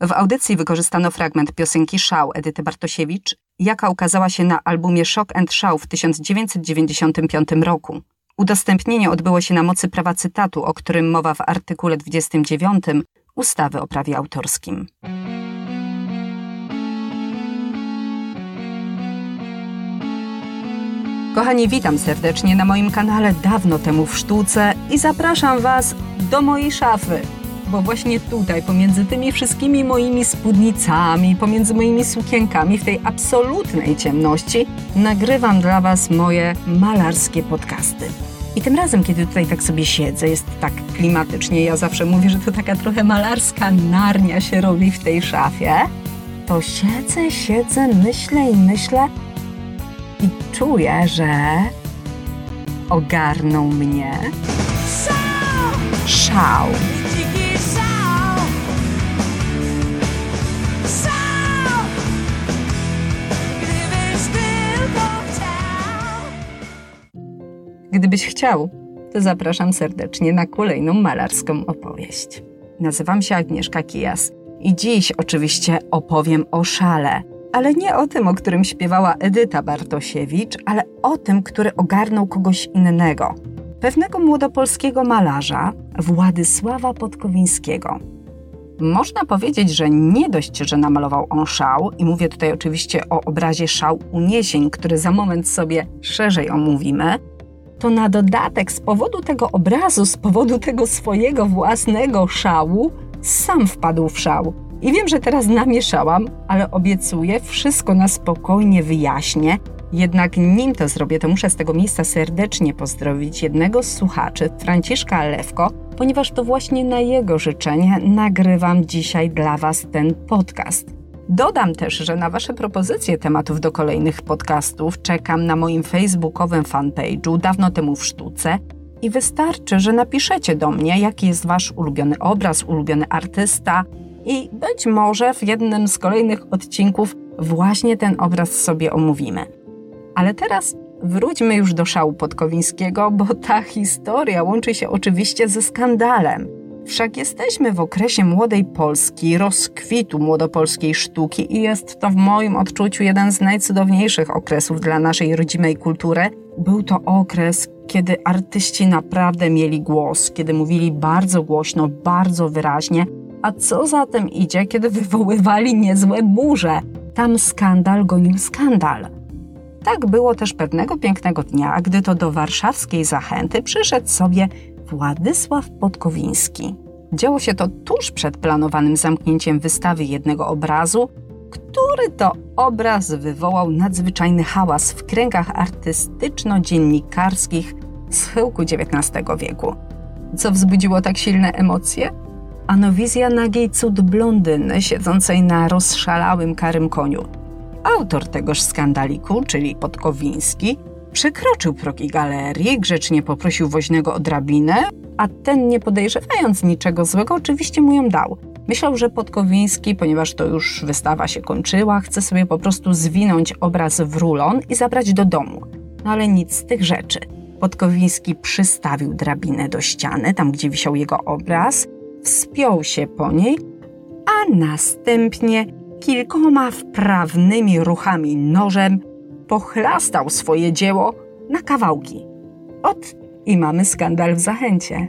W audycji wykorzystano fragment piosenki Szał Edyty Bartosiewicz, jaka ukazała się na albumie Shock and Szał w 1995 roku. Udostępnienie odbyło się na mocy prawa cytatu, o którym mowa w artykule 29 ustawy o prawie autorskim. Kochani, witam serdecznie na moim kanale Dawno temu w sztuce i zapraszam Was do mojej szafy. Bo właśnie tutaj, pomiędzy tymi wszystkimi moimi spódnicami, pomiędzy moimi sukienkami, w tej absolutnej ciemności, nagrywam dla Was moje malarskie podcasty. I tym razem, kiedy tutaj tak sobie siedzę, jest tak klimatycznie, ja zawsze mówię, że to taka trochę malarska narnia się robi w tej szafie, to siedzę, siedzę, myślę i myślę i czuję, że ogarnął mnie szał. Gdybyś chciał, to zapraszam serdecznie na kolejną malarską opowieść. Nazywam się Agnieszka Kijas i dziś oczywiście opowiem o szale, ale nie o tym, o którym śpiewała Edyta Bartosiewicz, ale o tym, który ogarnął kogoś innego. Pewnego młodopolskiego malarza, Władysława Podkowińskiego. Można powiedzieć, że nie dość, że namalował on szał, i mówię tutaj oczywiście o obrazie Szał Uniesień, który za moment sobie szerzej omówimy, to na dodatek z powodu tego obrazu, z powodu tego swojego własnego szału, sam wpadł w szał. I wiem, że teraz namieszałam, ale obiecuję, wszystko na spokojnie wyjaśnię. Jednak nim to zrobię, to muszę z tego miejsca serdecznie pozdrowić jednego z słuchaczy, Franciszka Lewko, ponieważ to właśnie na jego życzenie nagrywam dzisiaj dla Was ten podcast. Dodam też, że na Wasze propozycje tematów do kolejnych podcastów czekam na moim facebookowym fanpage'u dawno temu w sztuce i wystarczy, że napiszecie do mnie, jaki jest Wasz ulubiony obraz, ulubiony artysta i być może w jednym z kolejnych odcinków właśnie ten obraz sobie omówimy. Ale teraz wróćmy już do szału Podkowińskiego, bo ta historia łączy się oczywiście ze skandalem. Wszak jesteśmy w okresie młodej Polski, rozkwitu młodopolskiej sztuki i jest to w moim odczuciu jeden z najcudowniejszych okresów dla naszej rodzimej kultury. Był to okres, kiedy artyści naprawdę mieli głos, kiedy mówili bardzo głośno, bardzo wyraźnie, a co za tym idzie, kiedy wywoływali niezłe burze. Tam skandal gonił skandal. Tak było też pewnego pięknego dnia, gdy to do warszawskiej zachęty przyszedł sobie Władysław Podkowiński. Działo się to tuż przed planowanym zamknięciem wystawy jednego obrazu, który to obraz wywołał nadzwyczajny hałas w kręgach artystyczno-dziennikarskich schyłku XIX wieku. Co wzbudziło tak silne emocje? Ano wizja nagiej cud blondyny siedzącej na rozszalałym karym koniu. Autor tegoż skandaliku, czyli Podkowiński, Przekroczył progi galerii, grzecznie poprosił woźnego o drabinę, a ten, nie podejrzewając niczego złego, oczywiście mu ją dał. Myślał, że Podkowiński, ponieważ to już wystawa się kończyła, chce sobie po prostu zwinąć obraz w rulon i zabrać do domu. No ale nic z tych rzeczy. Podkowiński przystawił drabinę do ściany, tam gdzie wisiał jego obraz, wspiął się po niej, a następnie kilkoma wprawnymi ruchami nożem pochlastał swoje dzieło na kawałki. Ot i mamy skandal w zachęcie.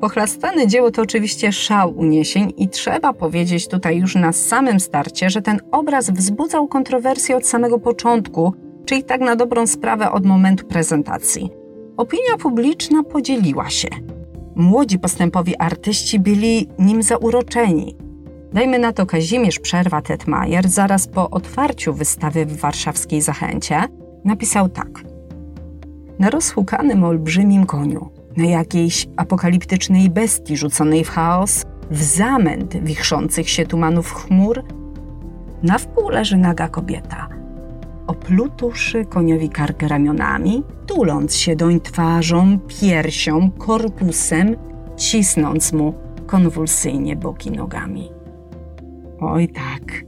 Pochlastane dzieło to oczywiście szał uniesień i trzeba powiedzieć tutaj już na samym starcie, że ten obraz wzbudzał kontrowersje od samego początku, czyli tak na dobrą sprawę od momentu prezentacji. Opinia publiczna podzieliła się. Młodzi postępowi artyści byli nim zauroczeni. Dajmy na to Kazimierz Przerwa-Tetmajer zaraz po otwarciu wystawy w warszawskiej Zachęcie napisał tak. Na rozhukanym olbrzymim koniu, na jakiejś apokaliptycznej bestii rzuconej w chaos, w zamęt wichrzących się tumanów chmur, na wpół leży naga kobieta, oplutuszy koniowi karkę ramionami, tuląc się doń twarzą, piersią, korpusem, cisnąc mu konwulsyjnie boki nogami. Oj tak.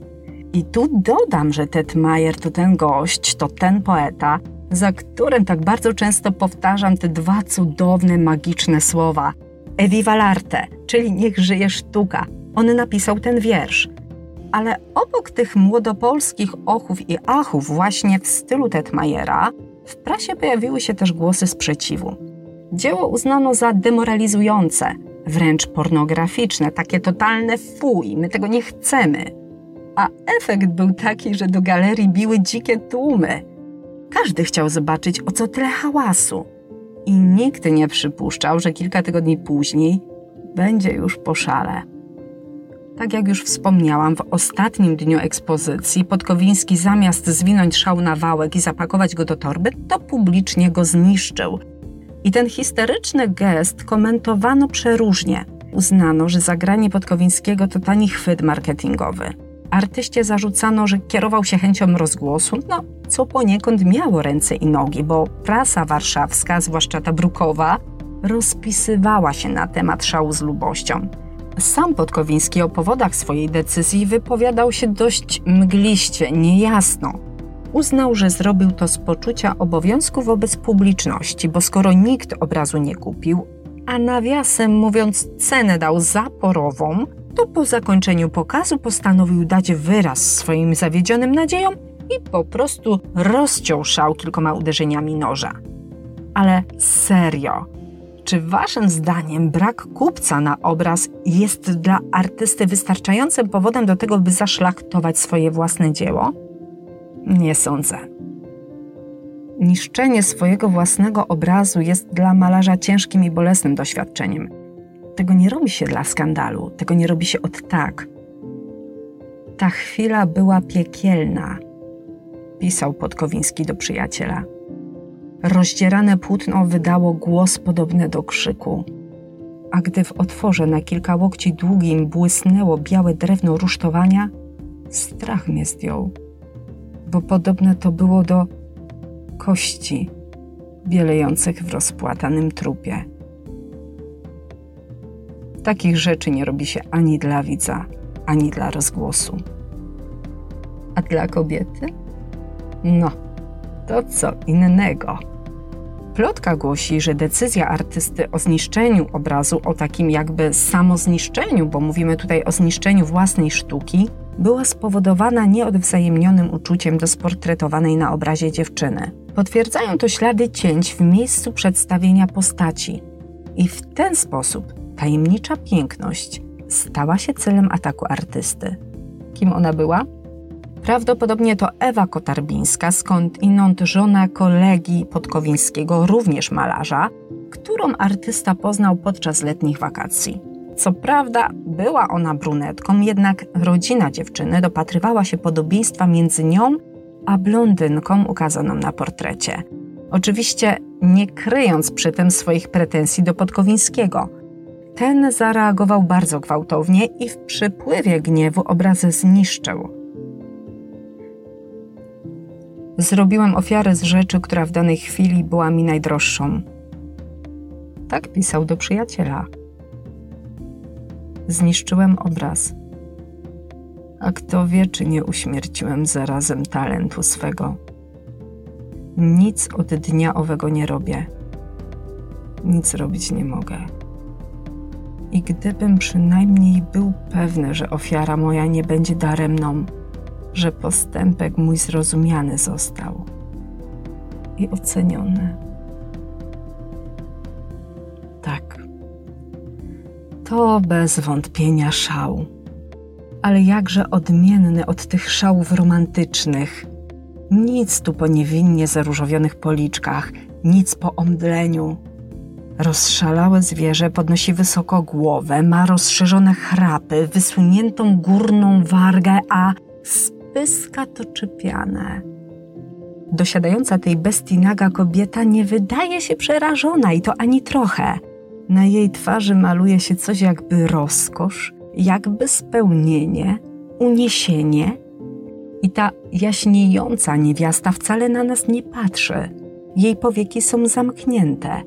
I tu dodam, że Ted Mayer to ten gość, to ten poeta, za którym tak bardzo często powtarzam te dwa cudowne, magiczne słowa. Eviva l'arte, czyli niech żyje sztuka. on napisał ten wiersz. Ale obok tych młodopolskich ochów i achów, właśnie w stylu Tetmajera, w prasie pojawiły się też głosy sprzeciwu. Dzieło uznano za demoralizujące, wręcz pornograficzne, takie totalne fuj, my tego nie chcemy. A efekt był taki, że do galerii biły dzikie tłumy. Każdy chciał zobaczyć, o co tyle hałasu. I nikt nie przypuszczał, że kilka tygodni później będzie już po szale. Tak jak już wspomniałam, w ostatnim dniu ekspozycji Podkowiński zamiast zwinąć szał na wałek i zapakować go do torby, to publicznie go zniszczył. I ten histeryczny gest komentowano przeróżnie. Uznano, że zagranie Podkowińskiego to tani chwyt marketingowy. Artyście zarzucano, że kierował się chęcią rozgłosu, no co poniekąd miało ręce i nogi, bo prasa warszawska, zwłaszcza ta brukowa, rozpisywała się na temat szału z lubością. Sam Podkowiński o powodach swojej decyzji wypowiadał się dość mgliście, niejasno. Uznał, że zrobił to z poczucia obowiązku wobec publiczności, bo skoro nikt obrazu nie kupił, a nawiasem mówiąc cenę dał zaporową, to po zakończeniu pokazu postanowił dać wyraz swoim zawiedzionym nadziejom i po prostu rozciął szał kilkoma uderzeniami noża. Ale serio, czy waszym zdaniem brak kupca na obraz jest dla artysty wystarczającym powodem do tego, by zaszlachtować swoje własne dzieło? Nie sądzę. Niszczenie swojego własnego obrazu jest dla malarza ciężkim i bolesnym doświadczeniem. Tego nie robi się dla skandalu, tego nie robi się od tak. Ta chwila była piekielna, pisał Podkowiński do przyjaciela. Rozdzierane płótno wydało głos podobny do krzyku. A gdy w otworze na kilka łokci długim błysnęło białe drewno rusztowania, strach mnie zdjął, bo podobne to było do kości bielejących w rozpłatanym trupie. Takich rzeczy nie robi się ani dla widza, ani dla rozgłosu. A dla kobiety? No, to co innego. Plotka głosi, że decyzja artysty o zniszczeniu obrazu, o takim jakby samozniszczeniu, bo mówimy tutaj o zniszczeniu własnej sztuki, była spowodowana nieodwzajemnionym uczuciem do sportretowanej na obrazie dziewczyny. Potwierdzają to ślady cięć w miejscu przedstawienia postaci. I w ten sposób tajemnicza piękność stała się celem ataku artysty. Kim ona była? Prawdopodobnie to Ewa Kotarbińska, skąd inąd żona kolegi Podkowińskiego, również malarza, którą artysta poznał podczas letnich wakacji. Co prawda, była ona brunetką, jednak rodzina dziewczyny dopatrywała się podobieństwa między nią a blondynką ukazaną na portrecie. Oczywiście nie kryjąc przy tym swoich pretensji do Podkowińskiego. Ten zareagował bardzo gwałtownie i w przypływie gniewu obraz zniszczył. Zrobiłem ofiarę z rzeczy, która w danej chwili była mi najdroższą. Tak pisał do przyjaciela. Zniszczyłem obraz. A kto wie, czy nie uśmierciłem zarazem talentu swego. Nic od dnia owego nie robię. Nic robić nie mogę. I gdybym przynajmniej był pewny, że ofiara moja nie będzie daremną, że postępek mój zrozumiany został i oceniony. To bez wątpienia szał, ale jakże odmienny od tych szałów romantycznych. Nic tu po niewinnie zaróżowionych policzkach, nic po omdleniu. Rozszalałe zwierzę podnosi wysoko głowę, ma rozszerzone chrapy, wysuniętą górną wargę, a z pyska to czepiane. Dosiadająca tej bestii naga kobieta nie wydaje się przerażona i to ani trochę. Na jej twarzy maluje się coś jakby rozkosz, jakby spełnienie, uniesienie. I ta jaśniejąca niewiasta wcale na nas nie patrzy. Jej powieki są zamknięte.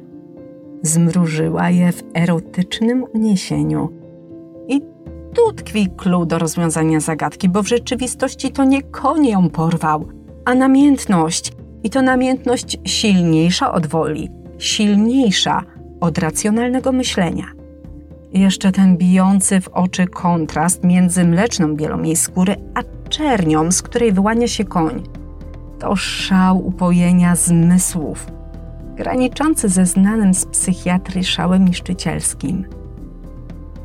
Zmrużyła je w erotycznym uniesieniu tu tkwi klucz do rozwiązania zagadki, bo w rzeczywistości to nie koń ją porwał, a namiętność. I to namiętność silniejsza od woli, silniejsza od racjonalnego myślenia. Jeszcze ten bijący w oczy kontrast między mleczną bielą jej skóry a czernią, z której wyłania się koń. To szał upojenia zmysłów, graniczący ze znanym z psychiatry szałem niszczycielskim.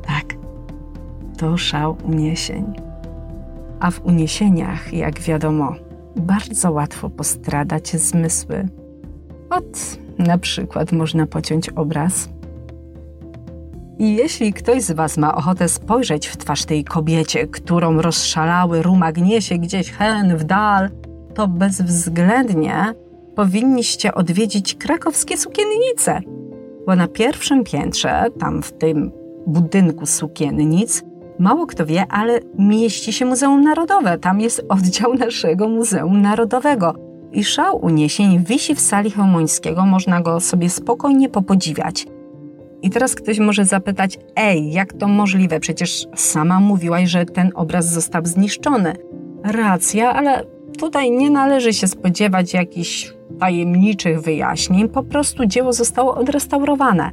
Tak, to szał uniesień. A w uniesieniach, jak wiadomo, bardzo łatwo postradać zmysły. Ot, na przykład można pociąć obraz. I jeśli ktoś z Was ma ochotę spojrzeć w twarz tej kobiecie, którą rozszalały rumak niesie gdzieś hen w dal, to bezwzględnie powinniście odwiedzić krakowskie sukiennice, bo na pierwszym piętrze, tam w tym budynku sukiennic, mało kto wie, ale mieści się Muzeum Narodowe. Tam jest oddział naszego Muzeum Narodowego. I szał uniesień wisi w sali Chełmońskiego, można go sobie spokojnie popodziwiać. I teraz ktoś może zapytać, ej, jak to możliwe? Przecież sama mówiłaś, że ten obraz został zniszczony. Racja, ale tutaj nie należy się spodziewać jakichś tajemniczych wyjaśnień, po prostu dzieło zostało odrestaurowane.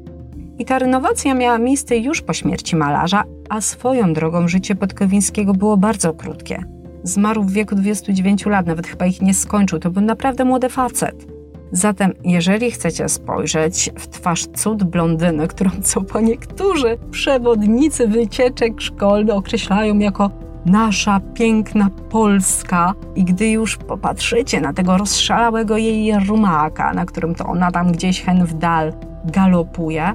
I ta renowacja miała miejsce już po śmierci malarza, a swoją drogą życie Podkowińskiego było bardzo krótkie. Zmarł w wieku 29 lat, nawet chyba ich nie skończył, to był naprawdę młody facet. Zatem, jeżeli chcecie spojrzeć w twarz cud blondyny, którą co po niektórzy przewodnicy wycieczek szkolnych określają jako nasza piękna Polska. I gdy już popatrzycie na tego rozszalałego jej rumaka, na którym to ona tam gdzieś hen w dal galopuje,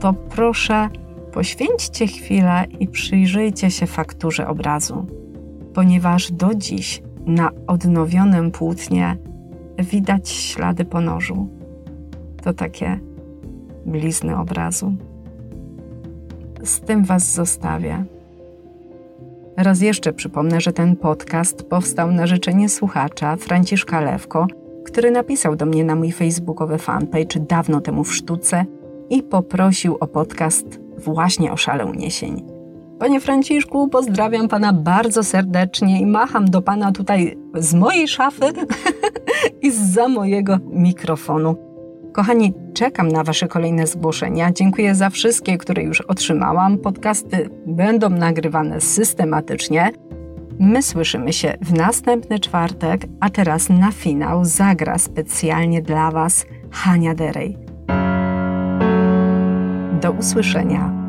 to proszę poświęćcie chwilę i przyjrzyjcie się fakturze obrazu, ponieważ do dziś na odnowionym płótnie widać ślady ponożu. To takie blizny obrazu. Z tym Was zostawię. Raz jeszcze przypomnę, że ten podcast powstał na życzenie słuchacza Franciszka Lewko, który napisał do mnie na mój facebookowy fanpage dawno temu w sztuce i poprosił o podcast właśnie o szale uniesień. Panie Franciszku, pozdrawiam Pana bardzo serdecznie i macham do Pana tutaj z mojej szafy i za mojego mikrofonu. Kochani, czekam na Wasze kolejne zgłoszenia. Dziękuję za wszystkie, które już otrzymałam. Podcasty będą nagrywane systematycznie. My słyszymy się w następny czwartek, a teraz na finał zagra specjalnie dla Was Hania Derej. Do usłyszenia